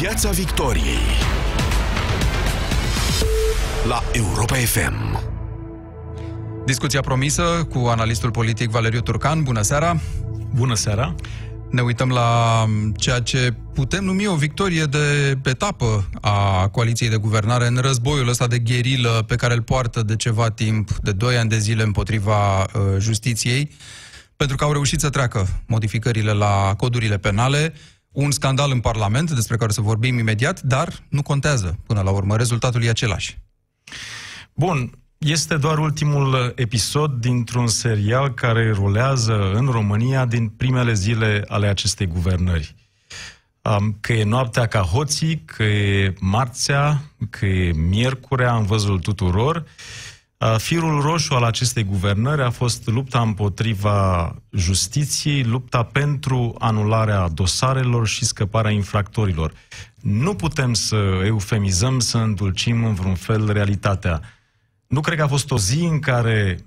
Piața Victoriei la Europa FM. Discuția promisă cu analistul politic Valeriu Turcan. Bună seara! Bună seara! Ne uităm la ceea ce putem numi o victorie de etapă a coaliției de guvernare în războiul ăsta de gherilă pe care îl poartă de ceva timp, de 2 ani de zile împotriva uh, justiției, pentru că au reușit să treacă modificările la codurile penale, un scandal în Parlament, despre care să vorbim imediat, dar nu contează până la urmă. Rezultatul e același. Bun, este doar ultimul episod dintr-un serial care rulează în România din primele zile ale acestei guvernări. Că e noaptea ca hoții, că e marțea, că e miercurea în văzul tuturor. Firul roșu al acestei guvernări a fost lupta împotriva justiției, lupta pentru anularea dosarelor și scăparea infractorilor. Nu putem să eufemizăm, să îndulcim în vreun fel realitatea nu cred că a fost o zi în care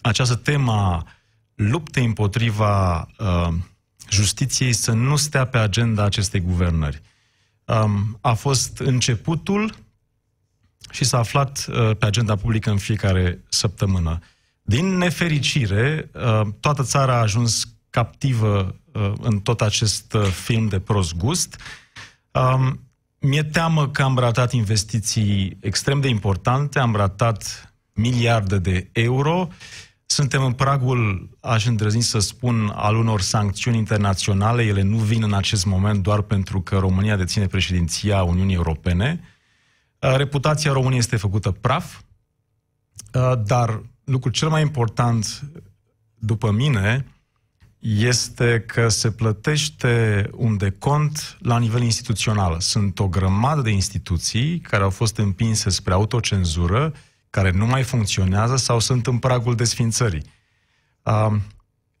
această temă luptei împotriva uh, justiției să nu stea pe agenda acestei guvernări. Um, a fost începutul și s-a aflat uh, pe agenda publică în fiecare săptămână. Din nefericire, uh, toată țara a ajuns captivă uh, în tot acest uh, film de prost gust. Um, mi-e teamă că am ratat investiții extrem de importante, am ratat miliarde de euro. Suntem în pragul, aș îndrăzni să spun, al unor sancțiuni internaționale. Ele nu vin în acest moment doar pentru că România deține președinția Uniunii Europene. Uh, reputația României este făcută praf, uh, dar lucrul cel mai important, după mine, este că se plătește un decont la nivel instituțional. Sunt o grămadă de instituții care au fost împinse spre autocenzură, care nu mai funcționează sau sunt în pragul desfințării.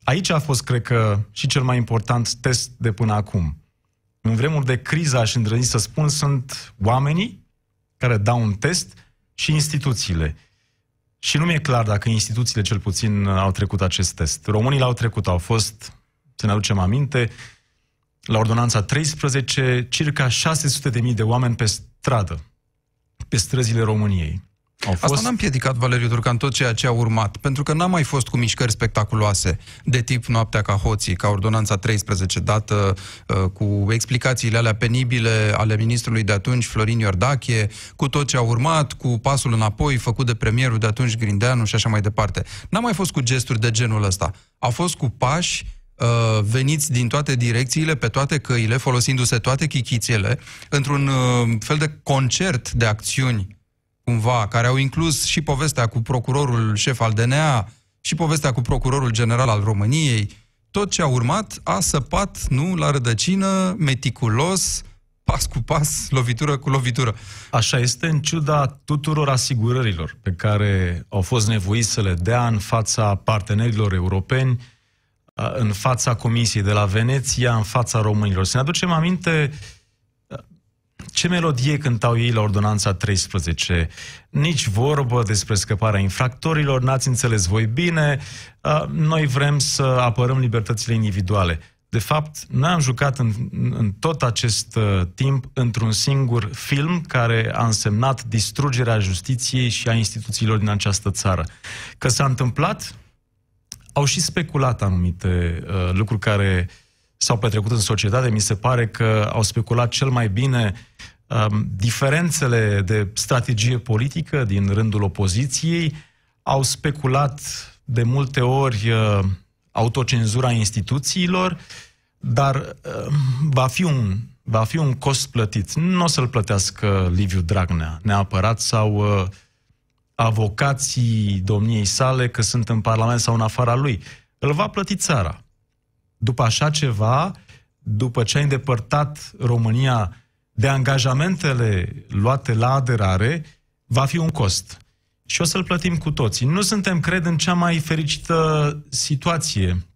Aici a fost, cred că, și cel mai important test de până acum. În vremuri de criză, aș îndrăzni să spun, sunt oamenii care dau un test și instituțiile. Și nu mi-e clar dacă instituțiile cel puțin au trecut acest test. Românii l-au trecut, au fost, să ne aducem aminte, la ordonanța 13, circa 600.000 de oameni pe stradă, pe străzile României. Au fost... Asta n-a împiedicat Valeriu Turcan tot ceea ce a urmat, pentru că n-a mai fost cu mișcări spectaculoase de tip Noaptea ca hoții, ca ordonanța 13 dată uh, cu explicațiile alea penibile ale ministrului de atunci, Florin Iordache, cu tot ce a urmat, cu pasul înapoi făcut de premierul de atunci, Grindeanu și așa mai departe. N-a mai fost cu gesturi de genul ăsta. A fost cu pași uh, veniți din toate direcțiile, pe toate căile, folosindu-se toate chichițele, într-un uh, fel de concert de acțiuni cumva, care au inclus și povestea cu procurorul șef al DNA, și povestea cu procurorul general al României, tot ce a urmat a săpat, nu, la rădăcină, meticulos, pas cu pas, lovitură cu lovitură. Așa este, în ciuda tuturor asigurărilor pe care au fost nevoiți să le dea în fața partenerilor europeni, în fața Comisiei de la Veneția, în fața românilor. Să ne aducem aminte ce melodie cântau ei la ordonanța 13? Nici vorbă despre scăparea infractorilor, n-ați înțeles voi bine, noi vrem să apărăm libertățile individuale. De fapt, noi am jucat în, în tot acest uh, timp într-un singur film care a însemnat distrugerea justiției și a instituțiilor din această țară. Că s-a întâmplat, au și speculat anumite uh, lucruri care s-au petrecut în societate. Mi se pare că au speculat cel mai bine um, diferențele de strategie politică din rândul opoziției, au speculat de multe ori uh, autocenzura instituțiilor, dar uh, va, fi un, va fi un cost plătit. Nu o să-l plătească Liviu Dragnea neapărat sau uh, avocații domniei sale că sunt în Parlament sau în afara lui. Îl va plăti țara. După așa ceva, după ce a îndepărtat România de angajamentele luate la aderare, va fi un cost. Și o să-l plătim cu toții. Nu suntem, cred, în cea mai fericită situație.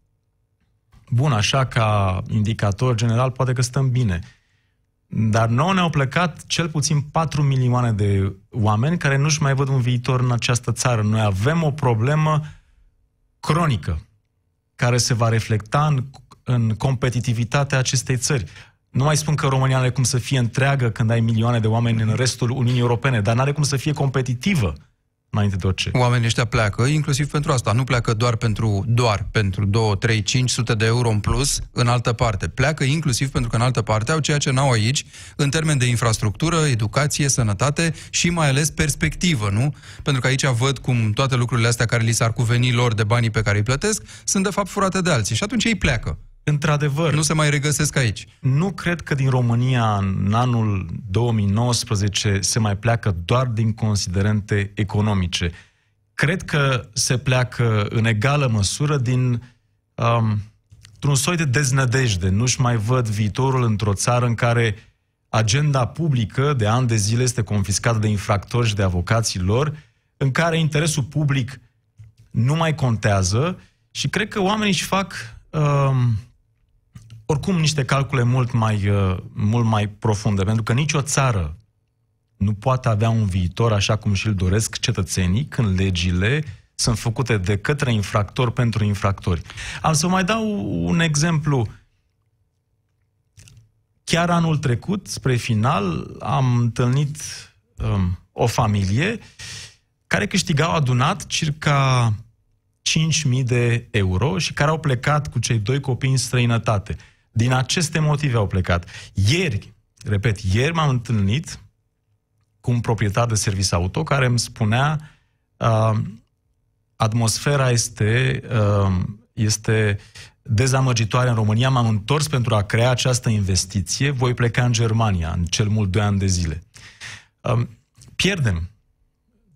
Bun, așa ca indicator general, poate că stăm bine. Dar nouă ne-au plecat cel puțin 4 milioane de oameni care nu-și mai văd un viitor în această țară. Noi avem o problemă cronică care se va reflecta în, în competitivitatea acestei țări. Nu mai spun că România are cum să fie întreagă când ai milioane de oameni în restul Uniunii Europene, dar nu are cum să fie competitivă înainte de orice. Oamenii ăștia pleacă, inclusiv pentru asta. Nu pleacă doar pentru, doar pentru 2, 3, 500 de euro în plus în altă parte. Pleacă inclusiv pentru că în altă parte au ceea ce n-au aici, în termen de infrastructură, educație, sănătate și mai ales perspectivă, nu? Pentru că aici văd cum toate lucrurile astea care li s-ar cuveni lor de banii pe care îi plătesc sunt de fapt furate de alții. Și atunci ei pleacă. Într-adevăr. Nu se mai regăsesc aici. Nu cred că din România în anul 2019 se mai pleacă doar din considerente economice. Cred că se pleacă în egală măsură din um, un soi de deznădejde. Nu-și mai văd viitorul într-o țară în care agenda publică de ani de zile este confiscată de infractori și de avocații lor, în care interesul public nu mai contează și cred că oamenii își fac um, oricum niște calcule mult mai, uh, mult mai profunde, pentru că nicio țară nu poate avea un viitor așa cum și-l doresc cetățenii când legile sunt făcute de către infractori pentru infractori. Am să mai dau un exemplu. Chiar anul trecut, spre final, am întâlnit um, o familie care câștigau adunat circa 5.000 de euro și care au plecat cu cei doi copii în străinătate. Din aceste motive au plecat. Ieri, repet, ieri m-am întâlnit cu un proprietar de servis auto care îmi spunea uh, atmosfera este, uh, este dezamăgitoare în România, m-am întors pentru a crea această investiție, voi pleca în Germania în cel mult 2 ani de zile. Uh, pierdem.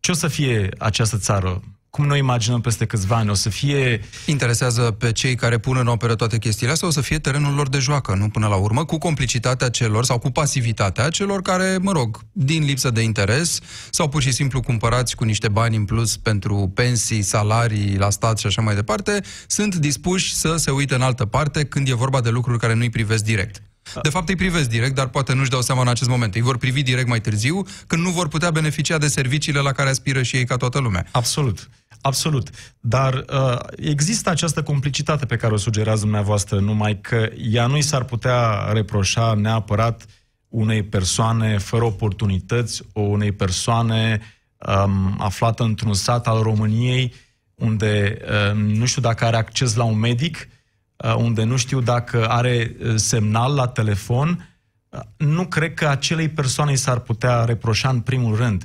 Ce o să fie această țară? Cum noi imaginăm peste câțiva ani? O să fie... Interesează pe cei care pun în operă toate chestiile astea, o să fie terenul lor de joacă, nu până la urmă, cu complicitatea celor sau cu pasivitatea celor care, mă rog, din lipsă de interes sau pur și simplu cumpărați cu niște bani în plus pentru pensii, salarii la stat și așa mai departe, sunt dispuși să se uite în altă parte când e vorba de lucruri care nu-i privesc direct. De fapt îi privesc direct, dar poate nu-și dau seama în acest moment. Îi vor privi direct mai târziu, când nu vor putea beneficia de serviciile la care aspiră și ei ca toată lumea. Absolut. Absolut. Dar uh, există această complicitate pe care o sugerați dumneavoastră, numai că ea nu i s-ar putea reproșa neapărat unei persoane fără oportunități, o unei persoane um, aflată într-un sat al României, unde uh, nu știu dacă are acces la un medic, uh, unde nu știu dacă are uh, semnal la telefon, uh, nu cred că acelei persoane s-ar putea reproșa în primul rând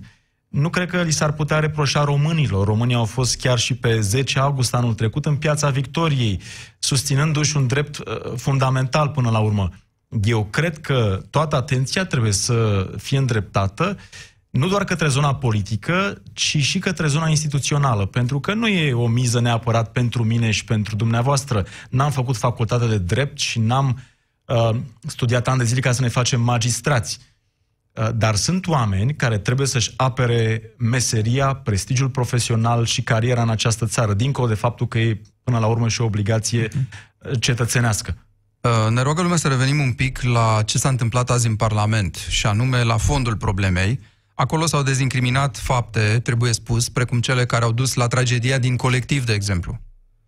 nu cred că li s-ar putea reproșa românilor. Românii au fost chiar și pe 10 august anul trecut în Piața Victoriei, susținându-și un drept uh, fundamental până la urmă. Eu cred că toată atenția trebuie să fie îndreptată nu doar către zona politică, ci și către zona instituțională, pentru că nu e o miză neapărat pentru mine și pentru dumneavoastră. N-am făcut facultate de drept și n-am uh, studiat ani de zile ca să ne facem magistrați. Uh, dar sunt oameni care trebuie să-și apere meseria, prestigiul profesional și cariera în această țară, dincolo de faptul că e până la urmă și o obligație uh, cetățenească. Uh, ne rogă lumea să revenim un pic la ce s-a întâmplat azi în Parlament, și anume la fondul problemei. Acolo s-au dezincriminat fapte, trebuie spus, precum cele care au dus la tragedia din colectiv, de exemplu.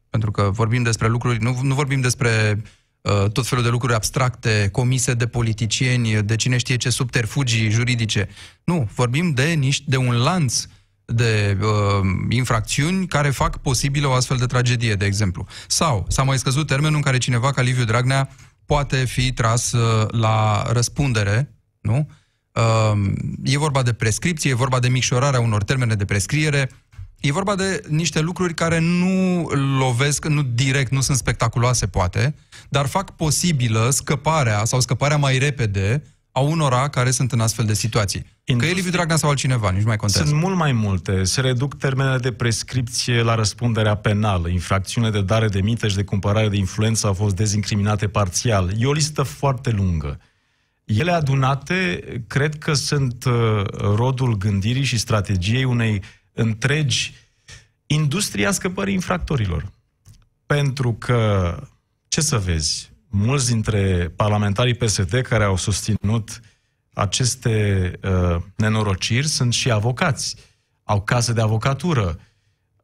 Pentru că vorbim despre lucruri, nu, nu vorbim despre Uh, tot felul de lucruri abstracte comise de politicieni, de cine știe ce subterfugii juridice. Nu, vorbim de, niște, de un lanț de uh, infracțiuni care fac posibilă o astfel de tragedie, de exemplu. Sau s-a mai scăzut termenul în care cineva ca Liviu Dragnea poate fi tras uh, la răspundere, nu? Uh, e vorba de prescripție, e vorba de micșorarea unor termene de prescriere, E vorba de niște lucruri care nu lovesc, nu direct, nu sunt spectaculoase, poate, dar fac posibilă scăparea sau scăparea mai repede a unora care sunt în astfel de situații. Industrie... Că e Liviu Dragnea sau altcineva, nici mai contează. Sunt mult mai multe. Se reduc termenele de prescripție la răspunderea penală. Infracțiunile de dare de mită și de cumpărare de influență au fost dezincriminate parțial. E o listă foarte lungă. Ele adunate, cred că sunt uh, rodul gândirii și strategiei unei întregi industria scăpării infractorilor. Pentru că, ce să vezi, mulți dintre parlamentarii PSD care au susținut aceste uh, nenorociri sunt și avocați, au case de avocatură.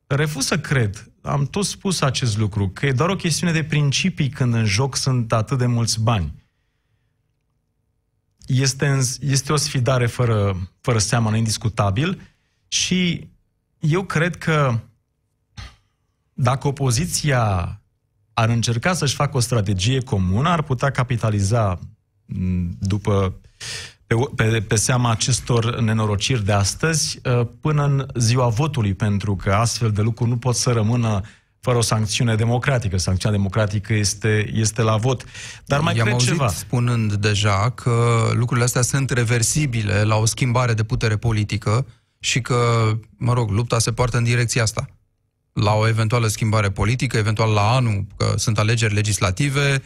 Refuz să cred, am tot spus acest lucru, că e doar o chestiune de principii când în joc sunt atât de mulți bani. Este, este o sfidare fără, fără seamă, indiscutabil. Și eu cred că dacă opoziția ar încerca să-și facă o strategie comună, ar putea capitaliza după pe, pe, pe seama acestor nenorociri de astăzi uh, până în ziua votului, pentru că astfel de lucruri nu pot să rămână fără o sancțiune democratică. Sancțiunea democratică este, este la vot. Dar mai I-am cred auzit ceva. spunând deja că lucrurile astea sunt reversibile la o schimbare de putere politică și că, mă rog, lupta se poartă în direcția asta. La o eventuală schimbare politică, eventual la anul, că sunt alegeri legislative, eu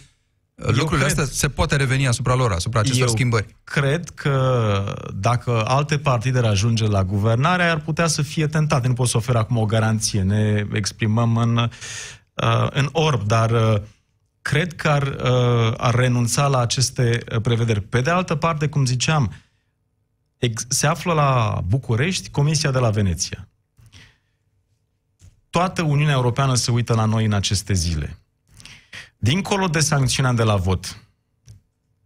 lucrurile cred, astea se poate reveni asupra lor, asupra acestor eu schimbări. cred că dacă alte partide ar ajunge la guvernare, ar putea să fie tentate. Nu pot să ofer acum o garanție. Ne exprimăm în, uh, în orb, dar uh, cred că ar, uh, ar renunța la aceste prevederi. Pe de altă parte, cum ziceam, se află la București Comisia de la Veneția. Toată Uniunea Europeană se uită la noi în aceste zile. Dincolo de sancțiunea de la vot,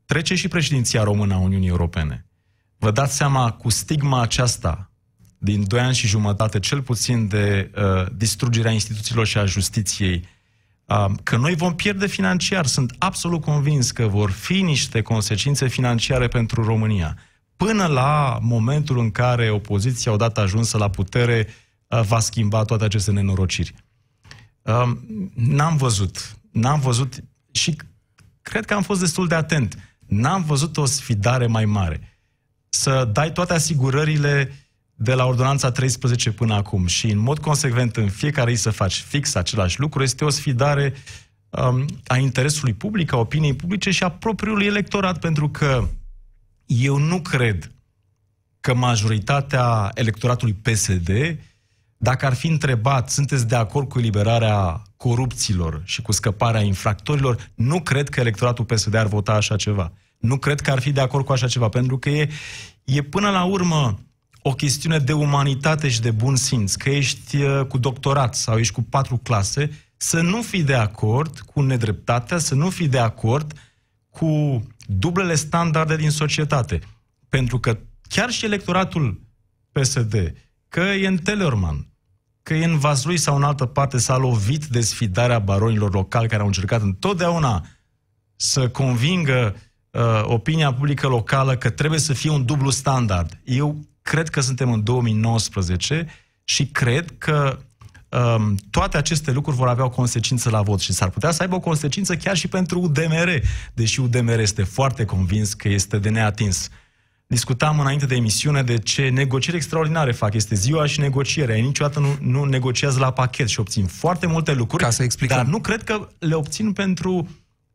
trece și președinția română a Uniunii Europene. Vă dați seama cu stigma aceasta din doi ani și jumătate, cel puțin de uh, distrugerea instituțiilor și a justiției, uh, că noi vom pierde financiar. Sunt absolut convins că vor fi niște consecințe financiare pentru România. Până la momentul în care opoziția, odată ajunsă la putere, uh, va schimba toate aceste nenorociri. Uh, n-am văzut n-am văzut și cred că am fost destul de atent. N-am văzut o sfidare mai mare. Să dai toate asigurările de la ordonanța 13 până acum și în mod consecvent în fiecare zi să faci fix același lucru este o sfidare um, a interesului public, a opiniei publice și a propriului electorat, pentru că eu nu cred că majoritatea electoratului PSD dacă ar fi întrebat, sunteți de acord cu eliberarea corupților și cu scăparea infractorilor, nu cred că electoratul PSD ar vota așa ceva. Nu cred că ar fi de acord cu așa ceva, pentru că e, e până la urmă o chestiune de umanitate și de bun simț, că ești uh, cu doctorat sau ești cu patru clase, să nu fii de acord cu nedreptatea, să nu fii de acord cu dublele standarde din societate. Pentru că chiar și electoratul PSD, că e în Tellerman, că e în Vaslui sau în altă parte s-a lovit de sfidarea baronilor locali care au încercat întotdeauna să convingă uh, opinia publică locală că trebuie să fie un dublu standard. Eu cred că suntem în 2019 și cred că um, toate aceste lucruri vor avea o consecință la vot și s-ar putea să aibă o consecință chiar și pentru UDMR, deși UDMR este foarte convins că este de neatins. Discutam înainte de emisiune de ce negocieri extraordinare fac. Este ziua și negocierea. Ei niciodată nu, nu negociază la pachet și obțin foarte multe lucruri, Ca să explicăm. dar nu cred că le obțin pentru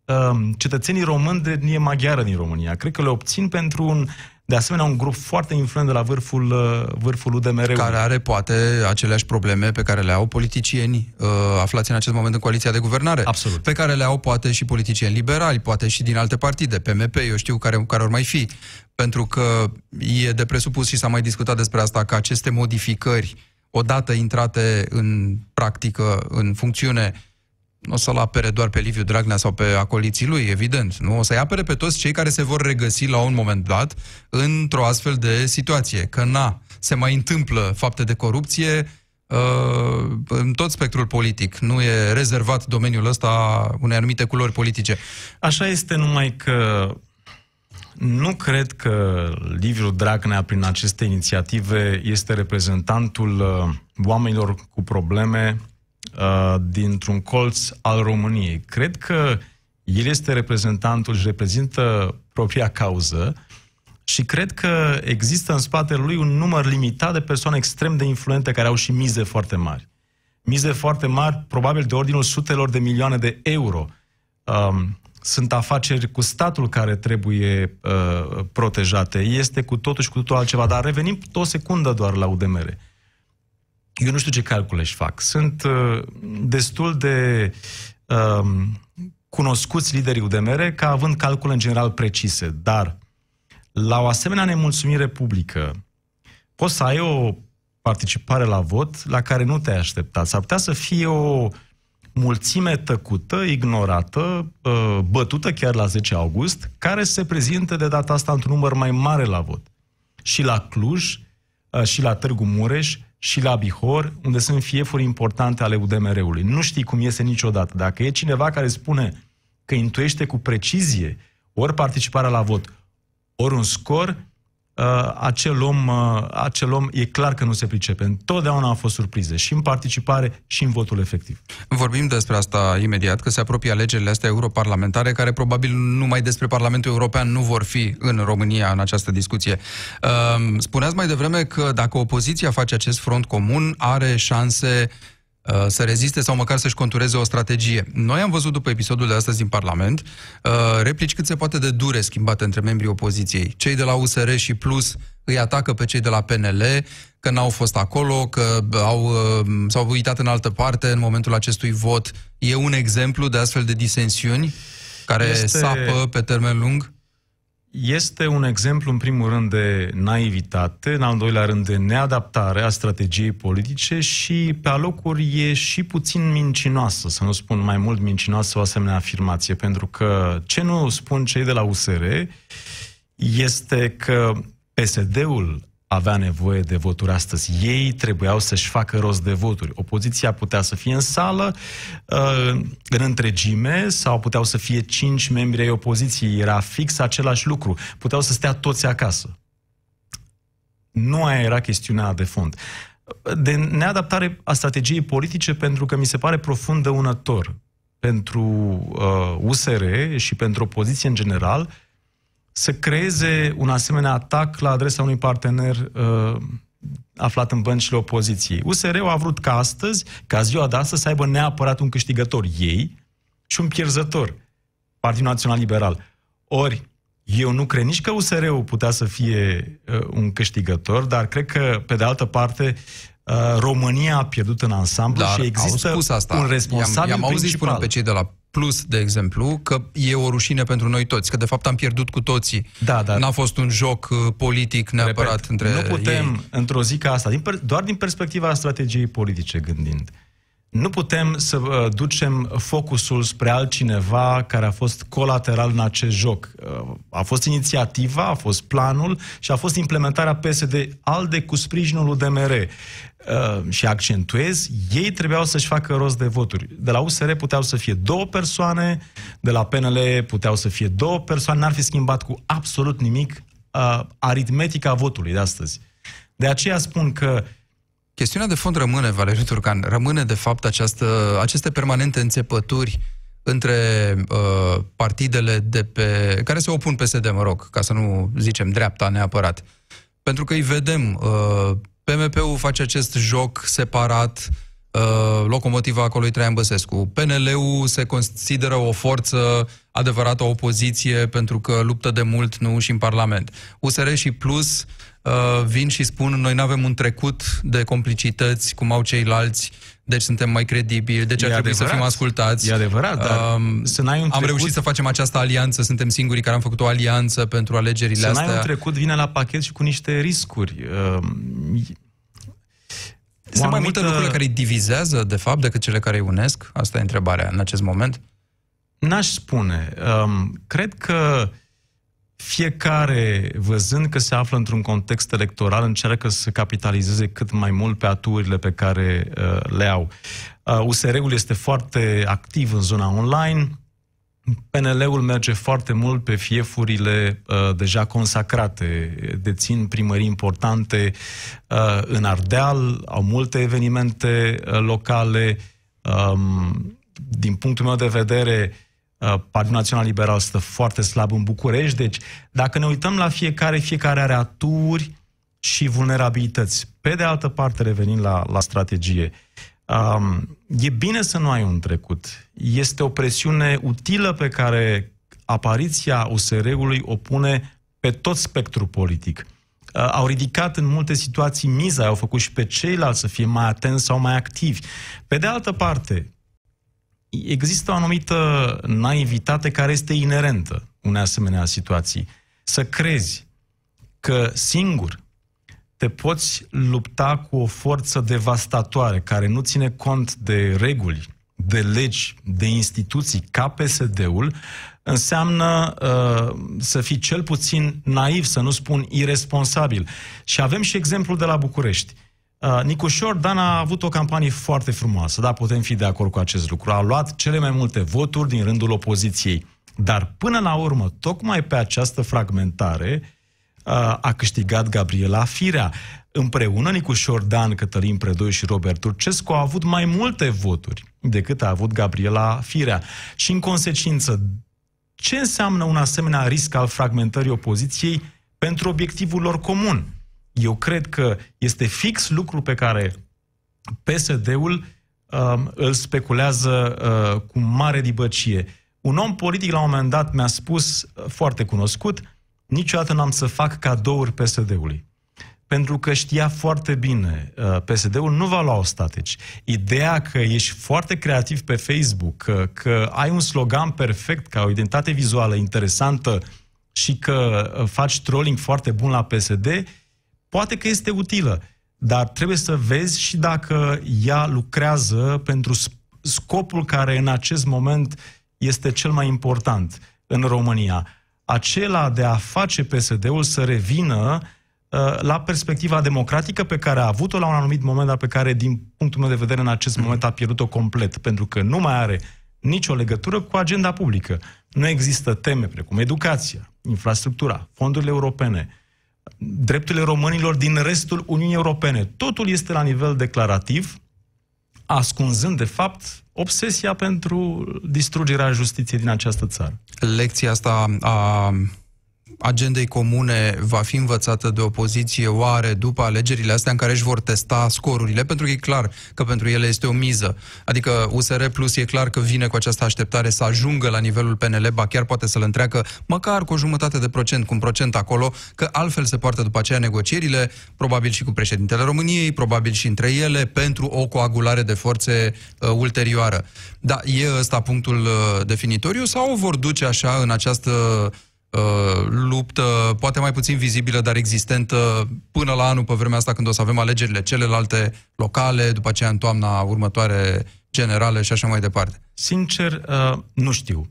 um, cetățenii români de etnie maghiară din România. Cred că le obțin pentru un de asemenea, un grup foarte influent de la vârful, uh, vârful udmr Care are, poate, aceleași probleme pe care le au politicieni uh, aflați în acest moment în coaliția de guvernare. Absolut. Pe care le au, poate, și politicieni liberali, poate și din alte partide, PMP, eu știu care, care or mai fi. Pentru că e de presupus și s-a mai discutat despre asta, că aceste modificări, odată intrate în practică, în funcțiune, nu o să-l apere doar pe Liviu Dragnea sau pe acoliții lui, evident. Nu? O să-i apere pe toți cei care se vor regăsi la un moment dat într-o astfel de situație. Că, na, se mai întâmplă fapte de corupție uh, în tot spectrul politic. Nu e rezervat domeniul ăsta unei anumite culori politice. Așa este numai că nu cred că Liviu Dragnea, prin aceste inițiative, este reprezentantul uh, oamenilor cu probleme uh, dintr-un colț al României. Cred că el este reprezentantul și reprezintă propria cauză și cred că există în spatele lui un număr limitat de persoane extrem de influente care au și mize foarte mari. Mize foarte mari, probabil de ordinul sutelor de milioane de euro. Um, sunt afaceri cu statul care trebuie uh, protejate. Este cu totul și cu totul altceva. Dar revenim o secundă doar la UDMR. Eu nu știu ce calcule își fac. Sunt uh, destul de uh, cunoscuți liderii UDMR ca având calcule în general precise, dar la o asemenea nemulțumire publică poți să ai o participare la vot la care nu te-ai așteptat. S-ar putea să fie o mulțime tăcută, ignorată, uh, bătută chiar la 10 august, care se prezintă de data asta într-un număr mai mare la vot. Și la Cluj, uh, și la Târgu Mureș, și la Bihor, unde sunt fiefuri importante ale UDMR-ului. Nu știi cum iese niciodată. Dacă e cineva care spune că intuiește cu precizie ori participarea la vot, ori un scor, uh, acel, om, uh, acel om e clar că nu se pricepe. Întotdeauna a fost surprize și în participare și în votul efectiv. Vorbim despre asta imediat, că se apropie alegerile astea europarlamentare, care probabil numai despre Parlamentul European nu vor fi în România în această discuție. Uh, spuneați mai devreme că dacă opoziția face acest front comun, are șanse Uh, să reziste sau măcar să-și contureze o strategie. Noi am văzut după episodul de astăzi din Parlament uh, replici cât se poate de dure schimbate între membrii opoziției. Cei de la USR și Plus îi atacă pe cei de la PNL că n-au fost acolo, că au, uh, s-au uitat în altă parte în momentul acestui vot. E un exemplu de astfel de disensiuni care este... sapă pe termen lung? Este un exemplu, în primul rând, de naivitate, în al doilea rând de neadaptare a strategiei politice și, pe alocuri, e și puțin mincinoasă, să nu spun mai mult mincinoasă o asemenea afirmație, pentru că ce nu spun cei de la USR este că PSD-ul avea nevoie de voturi astăzi. Ei trebuiau să-și facă rost de voturi. Opoziția putea să fie în sală uh, în întregime sau puteau să fie cinci membri ai opoziției. Era fix același lucru. Puteau să stea toți acasă. Nu aia era chestiunea de fond. De neadaptare a strategiei politice pentru că mi se pare profund dăunător pentru uh, USR și pentru opoziție în general să creeze un asemenea atac la adresa unui partener uh, aflat în băncile opoziției. USR-ul a vrut ca astăzi, ca ziua de astăzi, să aibă neapărat un câștigător ei și un pierzător, Partidul Național Liberal. Ori, eu nu cred nici că USR-ul putea să fie uh, un câștigător, dar cred că, pe de altă parte, uh, România a pierdut în ansamblu dar și există spus asta. un responsabil I-am, i-am auzit spunând pe cei de la Plus, de exemplu, că e o rușine pentru noi toți, că de fapt am pierdut cu toții. Da, da. N-a fost un joc uh, politic neapărat Repet, între Nu putem, ei. într-o zi ca asta, din, doar din perspectiva strategiei politice gândind, nu putem să uh, ducem focusul spre altcineva care a fost colateral în acest joc. Uh, a fost inițiativa, a fost planul și a fost implementarea PSD ALDE cu sprijinul UDMR. Uh, și accentuez, ei trebuiau să-și facă rost de voturi. De la USR puteau să fie două persoane, de la PNL puteau să fie două persoane, n-ar fi schimbat cu absolut nimic uh, aritmetica votului de astăzi. De aceea spun că Chestiunea de fond rămâne, Valeriu Turcan, rămâne de fapt această, aceste permanente înțepături între uh, partidele de pe, care se opun PSD, mă rog, ca să nu zicem dreapta neapărat. Pentru că îi vedem uh, PMP-ul face acest joc separat, uh, locomotiva acolo e Traian Băsescu. PNL-ul se consideră o forță adevărată opoziție pentru că luptă de mult, nu și în Parlament. USR și Plus uh, vin și spun noi nu avem un trecut de complicități cum au ceilalți, deci suntem mai credibili, deci e ar trebui adevărat. să fim ascultați. E adevărat, dar uh, să n-ai un trecut... Am reușit să facem această alianță, suntem singurii care am făcut o alianță pentru alegerile să astea. Să n-ai un trecut vine la pachet și cu niște riscuri. Uh, sunt mai multe lucruri care îi divizează, de fapt, decât cele care îi unesc? Asta e întrebarea în acest moment. N-aș spune. Um, cred că fiecare, văzând că se află într-un context electoral, încearcă să capitalizeze cât mai mult pe aturile pe care uh, le au. Uh, USR-ul este foarte activ în zona online, PNL-ul merge foarte mult pe fiefurile uh, deja consacrate, dețin primării importante uh, în Ardeal, au multe evenimente uh, locale. Um, din punctul meu de vedere, uh, Partidul Național Liberal stă foarte slab în București, deci dacă ne uităm la fiecare, fiecare are aturi și vulnerabilități. Pe de altă parte, revenind la, la strategie, Um, e bine să nu ai un trecut. Este o presiune utilă pe care apariția USR-ului o pune pe tot spectrul politic. Uh, au ridicat în multe situații miza, au făcut și pe ceilalți să fie mai atenți sau mai activi. Pe de altă parte, există o anumită naivitate care este inerentă unei asemenea situații. Să crezi că singur te poți lupta cu o forță devastatoare care nu ține cont de reguli de legi, de instituții ca PSD-ul, înseamnă uh, să fii cel puțin naiv, să nu spun irresponsabil. Și avem și exemplul de la București. Uh, Nicușor Dan a avut o campanie foarte frumoasă, da, putem fi de acord cu acest lucru. A luat cele mai multe voturi din rândul opoziției. Dar până la urmă, tocmai pe această fragmentare, uh, a câștigat Gabriela Firea. Împreună, Nicușor Dan, Cătălin Predoi și Robert Turcescu au avut mai multe voturi decât a avut Gabriela Firea. Și în consecință, ce înseamnă un asemenea risc al fragmentării opoziției pentru obiectivul lor comun? Eu cred că este fix lucru pe care PSD-ul uh, îl speculează uh, cu mare dibăcie. Un om politic la un moment dat mi-a spus, uh, foarte cunoscut, niciodată n-am să fac cadouri PSD-ului. Pentru că știa foarte bine, uh, PSD-ul nu va lua stateci. Ideea că ești foarte creativ pe Facebook, că, că ai un slogan perfect, ca o identitate vizuală interesantă și că uh, faci trolling foarte bun la PSD, poate că este utilă, dar trebuie să vezi și dacă ea lucrează pentru scopul care în acest moment este cel mai important în România. Acela de a face PSD-ul să revină uh, la perspectiva democratică pe care a avut-o la un anumit moment, dar pe care, din punctul meu de vedere, în acest moment a pierdut-o complet, pentru că nu mai are nicio legătură cu agenda publică. Nu există teme precum educația, infrastructura, fondurile europene, drepturile românilor din restul Uniunii Europene. Totul este la nivel declarativ, ascunzând, de fapt, obsesia pentru distrugerea justiției din această țară. Lecția asta a agendei comune va fi învățată de opoziție oare după alegerile astea în care își vor testa scorurile? Pentru că e clar că pentru ele este o miză. Adică USR Plus e clar că vine cu această așteptare să ajungă la nivelul PNL, ba chiar poate să-l întreacă măcar cu o jumătate de procent, cu un procent acolo, că altfel se poartă după aceea negocierile, probabil și cu președintele României, probabil și între ele, pentru o coagulare de forțe uh, ulterioară. Da, e ăsta punctul uh, definitoriu sau vor duce așa în această Uh, luptă, poate mai puțin vizibilă, dar existentă până la anul, pe vremea asta, când o să avem alegerile celelalte locale, după aceea în toamna următoare generale și așa mai departe? Sincer, uh, nu știu.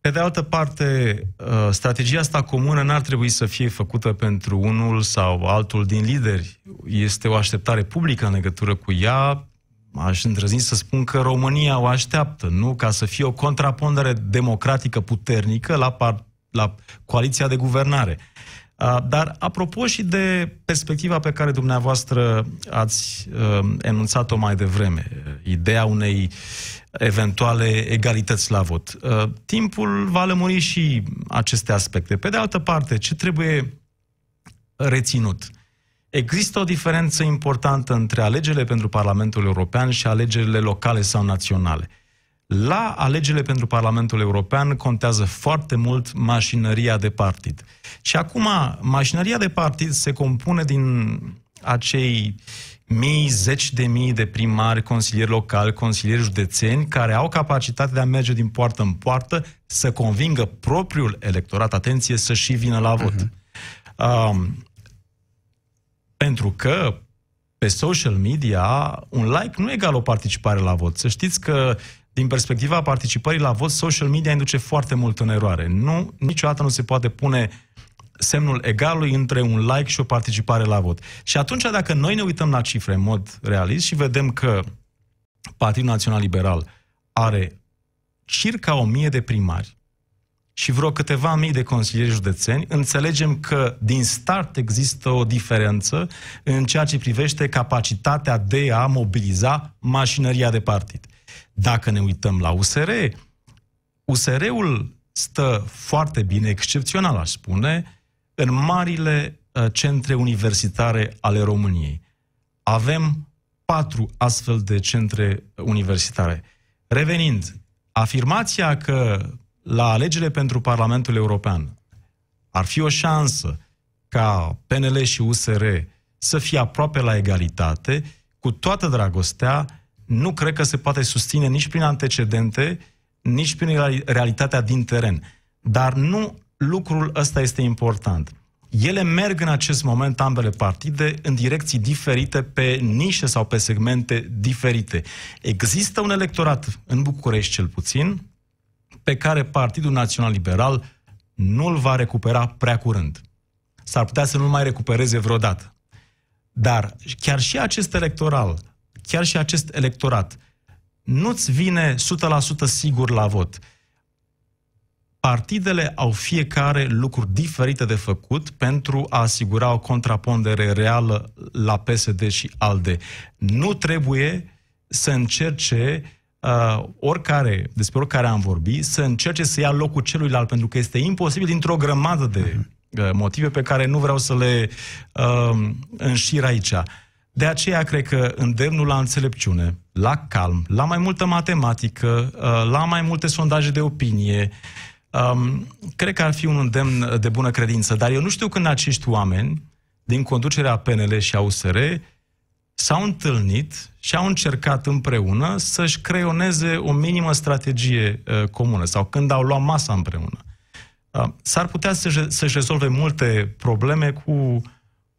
Pe de altă parte, uh, strategia asta comună n-ar trebui să fie făcută pentru unul sau altul din lideri. Este o așteptare publică în legătură cu ea aș îndrăzni să spun că România o așteaptă, nu? Ca să fie o contrapondere democratică puternică la, par, la coaliția de guvernare. Dar apropo și de perspectiva pe care dumneavoastră ați uh, enunțat-o mai devreme, ideea unei eventuale egalități la vot. Uh, timpul va lămuri și aceste aspecte. Pe de altă parte, ce trebuie reținut? Uh, Există o diferență importantă între alegerile pentru Parlamentul European și alegerile locale sau naționale. La alegerile pentru Parlamentul European contează foarte mult mașinăria de partid. Și acum, mașinăria de partid se compune din acei mii, zeci de mii de primari, consilieri locali, consilieri județeni, care au capacitatea de a merge din poartă în poartă să convingă propriul electorat, atenție, să și vină la vot. Uh-huh. Uh, pentru că pe social media un like nu egal o participare la vot. Să știți că din perspectiva participării la vot, social media induce foarte mult în eroare. Nu, niciodată nu se poate pune semnul egalului între un like și o participare la vot. Și atunci, dacă noi ne uităm la cifre în mod realist și vedem că Partidul Național Liberal are circa o mie de primari, și vreo câteva mii de consilieri județeni, înțelegem că din start există o diferență în ceea ce privește capacitatea de a mobiliza mașinăria de partid. Dacă ne uităm la USR, USR-ul stă foarte bine, excepțional aș spune, în marile uh, centre universitare ale României. Avem patru astfel de centre universitare. Revenind, afirmația că la alegerile pentru Parlamentul European ar fi o șansă ca PNL și USR să fie aproape la egalitate, cu toată dragostea, nu cred că se poate susține nici prin antecedente, nici prin realitatea din teren. Dar nu lucrul ăsta este important. ele merg în acest moment, ambele partide, în direcții diferite, pe nișe sau pe segmente diferite. Există un electorat, în București cel puțin, pe care Partidul Național Liberal nu-l va recupera prea curând. S-ar putea să nu mai recupereze vreodată. Dar chiar și acest electoral, chiar și acest electorat, nu-ți vine 100% sigur la vot partidele au fiecare lucruri diferite de făcut pentru a asigura o contrapondere reală la PSD și ALDE. Nu trebuie să încerce uh, oricare, despre oricare am vorbit, să încerce să ia locul celuilalt, pentru că este imposibil dintr-o grămadă de uh, motive pe care nu vreau să le uh, înșir aici. De aceea cred că îndemnul la înțelepciune, la calm, la mai multă matematică, uh, la mai multe sondaje de opinie, uh, Um, cred că ar fi un îndemn de bună credință, dar eu nu știu când acești oameni din conducerea PNL și a USR s-au întâlnit și au încercat împreună să-și creioneze o minimă strategie uh, comună sau când au luat masa împreună. Uh, s-ar putea să, să-și rezolve multe probleme cu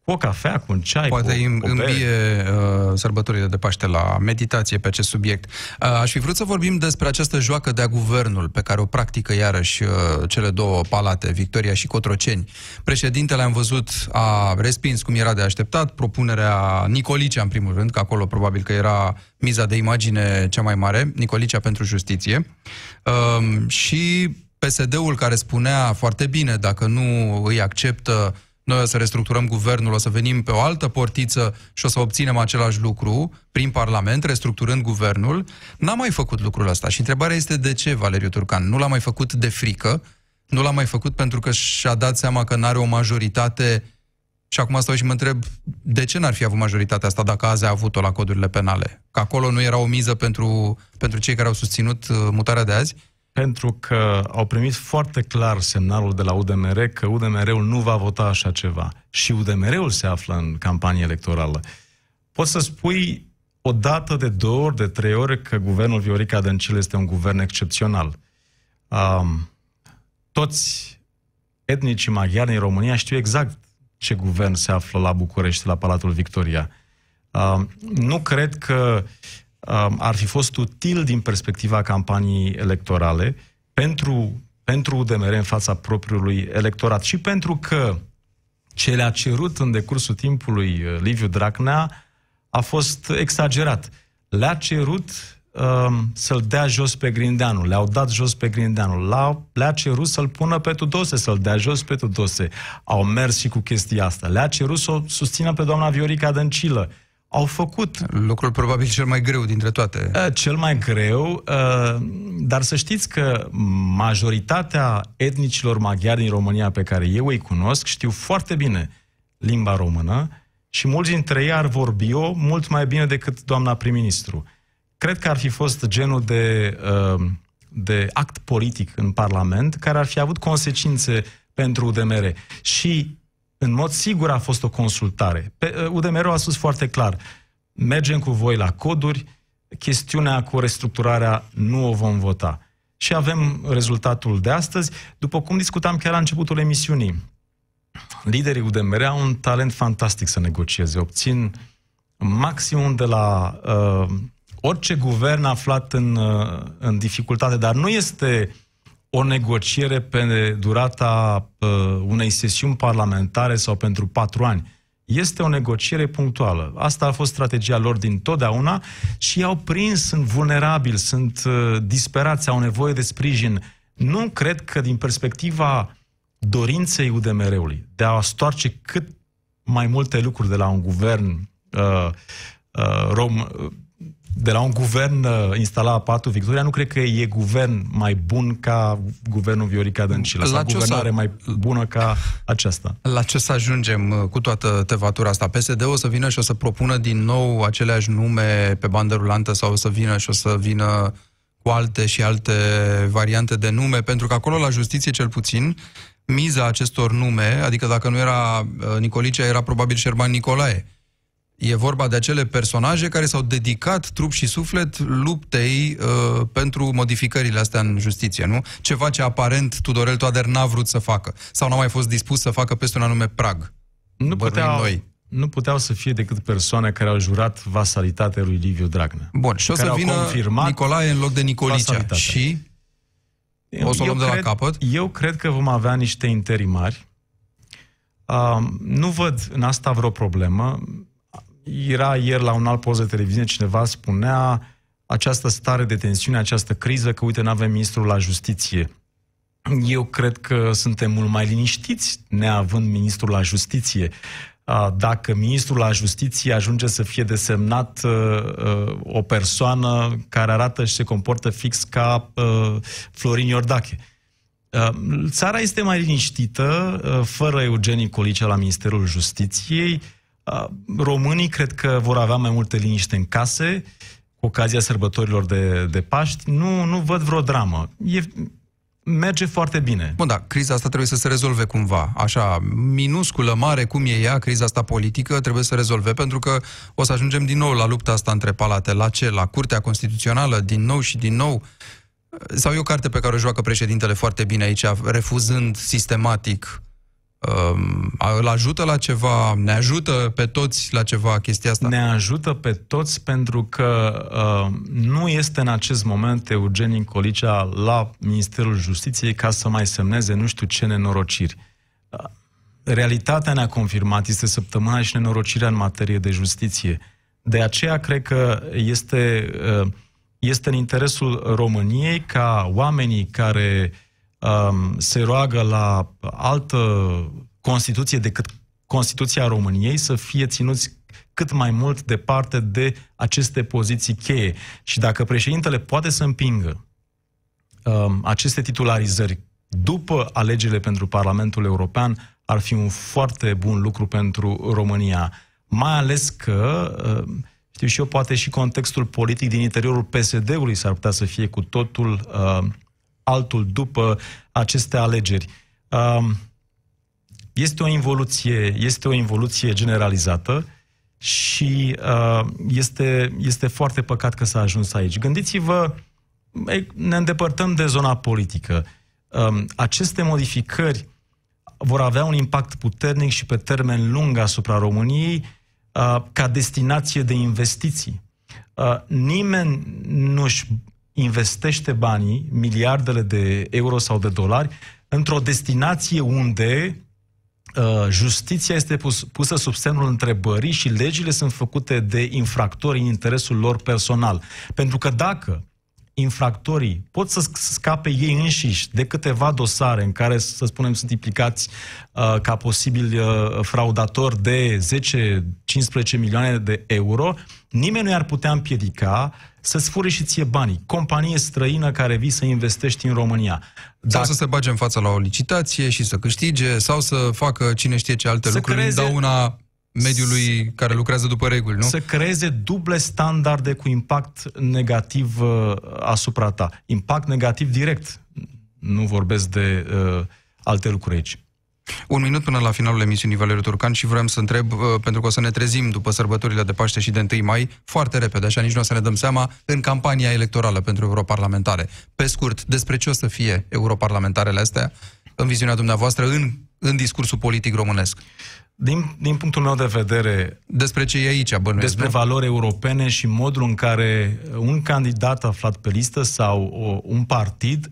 cu o cafea, cu un ceai, Poate cu o îmbie uh, sărbătorile de Paște la meditație pe acest subiect. Uh, aș fi vrut să vorbim despre această joacă de-a guvernul pe care o practică iarăși uh, cele două palate, Victoria și Cotroceni. Președintele, am văzut, a respins, cum era de așteptat, propunerea Nicolicea, în primul rând, că acolo probabil că era miza de imagine cea mai mare, Nicolicea pentru justiție. Uh, și PSD-ul care spunea foarte bine, dacă nu îi acceptă noi o să restructurăm guvernul, o să venim pe o altă portiță și o să obținem același lucru prin Parlament, restructurând guvernul. N-a mai făcut lucrul ăsta și întrebarea este de ce Valeriu Turcan? Nu l-a mai făcut de frică, nu l-a mai făcut pentru că și-a dat seama că n-are o majoritate și acum stau și mă întreb de ce n-ar fi avut majoritatea asta dacă azi a avut-o la codurile penale? Că acolo nu era o miză pentru, pentru cei care au susținut uh, mutarea de azi? Pentru că au primit foarte clar semnalul de la UDMR că UDMR-ul nu va vota așa ceva. Și UDMR-ul se află în campanie electorală. Poți să spui o dată de două ori, de trei ori, că guvernul Viorica Dăncilă este un guvern excepțional. Um, toți etnicii maghiari din România știu exact ce guvern se află la București, la Palatul Victoria. Um, nu cred că uh, Um, ar fi fost util din perspectiva campaniei electorale pentru, pentru UDMR în fața propriului electorat și pentru că ce le-a cerut în decursul timpului uh, Liviu Dragnea a fost exagerat. Le-a cerut um, să-l dea jos pe Grindeanu, le-au dat jos pe Grindeanu, le-a cerut să-l pună pe Tudose, să-l dea jos pe Tudose. Au mers și cu chestia asta. Le-a cerut să o susțină pe doamna Viorica Dăncilă au făcut... Lucrul probabil cel mai greu dintre toate. Uh, cel mai greu, uh, dar să știți că majoritatea etnicilor maghiari din România pe care eu îi cunosc știu foarte bine limba română și mulți dintre ei ar vorbi-o mult mai bine decât doamna prim-ministru. Cred că ar fi fost genul de, uh, de act politic în Parlament care ar fi avut consecințe pentru UDMR. Și în mod sigur a fost o consultare. Pe, UDMR uh, a spus foarte clar, mergem cu voi la coduri, chestiunea cu restructurarea nu o vom vota. Și avem rezultatul de astăzi. După cum discutam chiar la începutul emisiunii, liderii UDMR au un talent fantastic să negocieze. Obțin maximum de la uh, orice guvern aflat în, uh, în dificultate, dar nu este o negociere pe durata uh, unei sesiuni parlamentare sau pentru patru ani. Este o negociere punctuală. Asta a fost strategia lor din totdeauna și au prins, sunt vulnerabili, sunt uh, disperați, au nevoie de sprijin. Nu cred că din perspectiva dorinței UDMR-ului de a stoarce cât mai multe lucruri de la un guvern uh, uh, rom, de la un guvern uh, instalat Patu Victoria, nu cred că e guvern mai bun ca guvernul Viorica Dăncilă, sau guvernare mai bună ca aceasta. La ce să ajungem uh, cu toată tevatura asta? PSD o să vină și o să propună din nou aceleași nume pe bandă rulantă sau o să vină și o să vină cu alte și alte variante de nume, pentru că acolo la justiție cel puțin miza acestor nume, adică dacă nu era uh, Nicolicea, era probabil Șerban Nicolae E vorba de acele personaje care s-au dedicat trup și suflet luptei uh, pentru modificările astea în justiție, nu? Ceva ce aparent Tudorel Toader n-a vrut să facă sau n-a mai fost dispus să facă peste un anume prag. Nu puteau, noi. nu puteau să fie decât persoane care au jurat vasalitate lui Liviu Dragnea. Bun, și o să vină Nicolae în loc de Nicolicea. Și o să o luăm de la cred, capăt? Eu cred că vom avea niște interimari. Uh, nu văd în asta vreo problemă era ieri la un alt post de televiziune, cineva spunea această stare de tensiune, această criză, că uite, nu avem ministrul la justiție. Eu cred că suntem mult mai liniștiți neavând ministrul la justiție. Dacă ministrul la justiție ajunge să fie desemnat o persoană care arată și se comportă fix ca Florin Iordache. Țara este mai liniștită, fără Eugenie Colicea la Ministerul Justiției, Românii cred că vor avea mai multe liniște în case cu ocazia sărbătorilor de, de Paști. Nu, nu văd vreo dramă. E, merge foarte bine. Bun, da, criza asta trebuie să se rezolve cumva. Așa, minusculă, mare, cum e ea, criza asta politică, trebuie să se rezolve, pentru că o să ajungem din nou la lupta asta între palate. La ce? La Curtea Constituțională, din nou și din nou. Sau e o carte pe care o joacă președintele foarte bine aici, refuzând sistematic Um, îl ajută la ceva, ne ajută pe toți la ceva chestia asta? Ne ajută pe toți pentru că uh, nu este în acest moment Eugenin Colicea la Ministerul Justiției ca să mai semneze nu știu ce nenorociri. Uh, realitatea ne-a confirmat, este săptămâna și nenorocirea în materie de justiție. De aceea cred că este, uh, este în interesul României ca oamenii care uh, um, se roagă la altă Constituție decât Constituția României să fie ținuți cât mai mult departe de aceste poziții cheie. Și dacă președintele poate să împingă um, aceste titularizări după alegerile pentru Parlamentul European, ar fi un foarte bun lucru pentru România. Mai ales că, um, știu și eu, poate și contextul politic din interiorul PSD-ului s-ar putea să fie cu totul uh, altul după aceste alegeri. Um, este o involuție, este o involuție generalizată și uh, este, este foarte păcat că s-a ajuns aici. Gândiți-vă, ne îndepărtăm de zona politică. Um, aceste modificări vor avea un impact puternic și pe termen lung asupra României uh, ca destinație de investiții. Uh, nimeni nu-și investește banii, miliardele de euro sau de dolari, într-o destinație unde uh, justiția este pus, pusă sub semnul întrebării și legile sunt făcute de infractori în interesul lor personal. Pentru că dacă infractorii pot să scape ei înșiși de câteva dosare în care, să spunem, sunt implicați uh, ca posibili uh, fraudatori de 10-15 milioane de euro, nimeni nu i-ar putea împiedica să-ți fure și ție banii. Companie străină care vii să investești în România. Dacă... Sau să se bage în fața la o licitație și să câștige, sau să facă cine știe ce alte să lucruri, creeze... dauna mediului care lucrează după reguli, nu? Să creeze duble standarde cu impact negativ uh, asupra ta. Impact negativ direct. Nu vorbesc de uh, alte lucruri aici. Un minut până la finalul emisiunii Valeriu Turcan și vreau să întreb, uh, pentru că o să ne trezim după sărbătorile de Paște și de 1 mai, foarte repede, așa nici nu o să ne dăm seama, în campania electorală pentru europarlamentare. Pe scurt, despre ce o să fie europarlamentarele astea, în viziunea dumneavoastră, în, în discursul politic românesc? Din, din punctul meu de vedere... Despre ce e aici, bănuiesc, Despre nu? valori europene și modul în care un candidat aflat pe listă sau o, un partid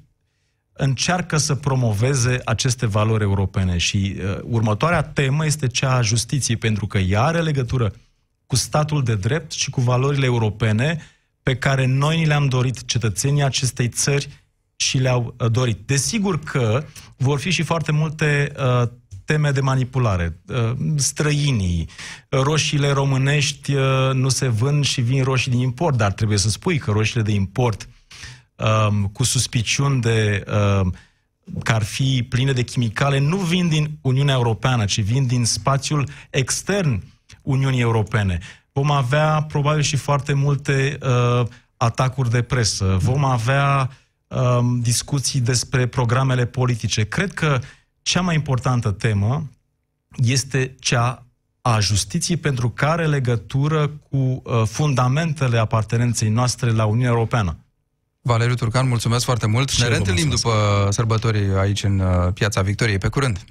încearcă să promoveze aceste valori europene și uh, următoarea temă este cea a justiției, pentru că ea are legătură cu statul de drept și cu valorile europene pe care noi ni le-am dorit cetățenii acestei țări și le-au uh, dorit. Desigur că vor fi și foarte multe uh, teme de manipulare. Uh, străinii, roșiile românești uh, nu se vând și vin roșii din import, dar trebuie să spui că roșiile de import um, cu suspiciuni de um, că ar fi pline de chimicale nu vin din Uniunea Europeană, ci vin din spațiul extern Uniunii Europene. Vom avea probabil și foarte multe uh, atacuri de presă. Vom avea um, discuții despre programele politice. Cred că cea mai importantă temă este cea a justiției pentru că are legătură cu uh, fundamentele apartenenței noastre la Uniunea Europeană. Valeriu Turcan, mulțumesc foarte mult. Și ne eu vă reîntâlnim mulțumesc. după sărbătorii aici în uh, Piața Victoriei. Pe curând!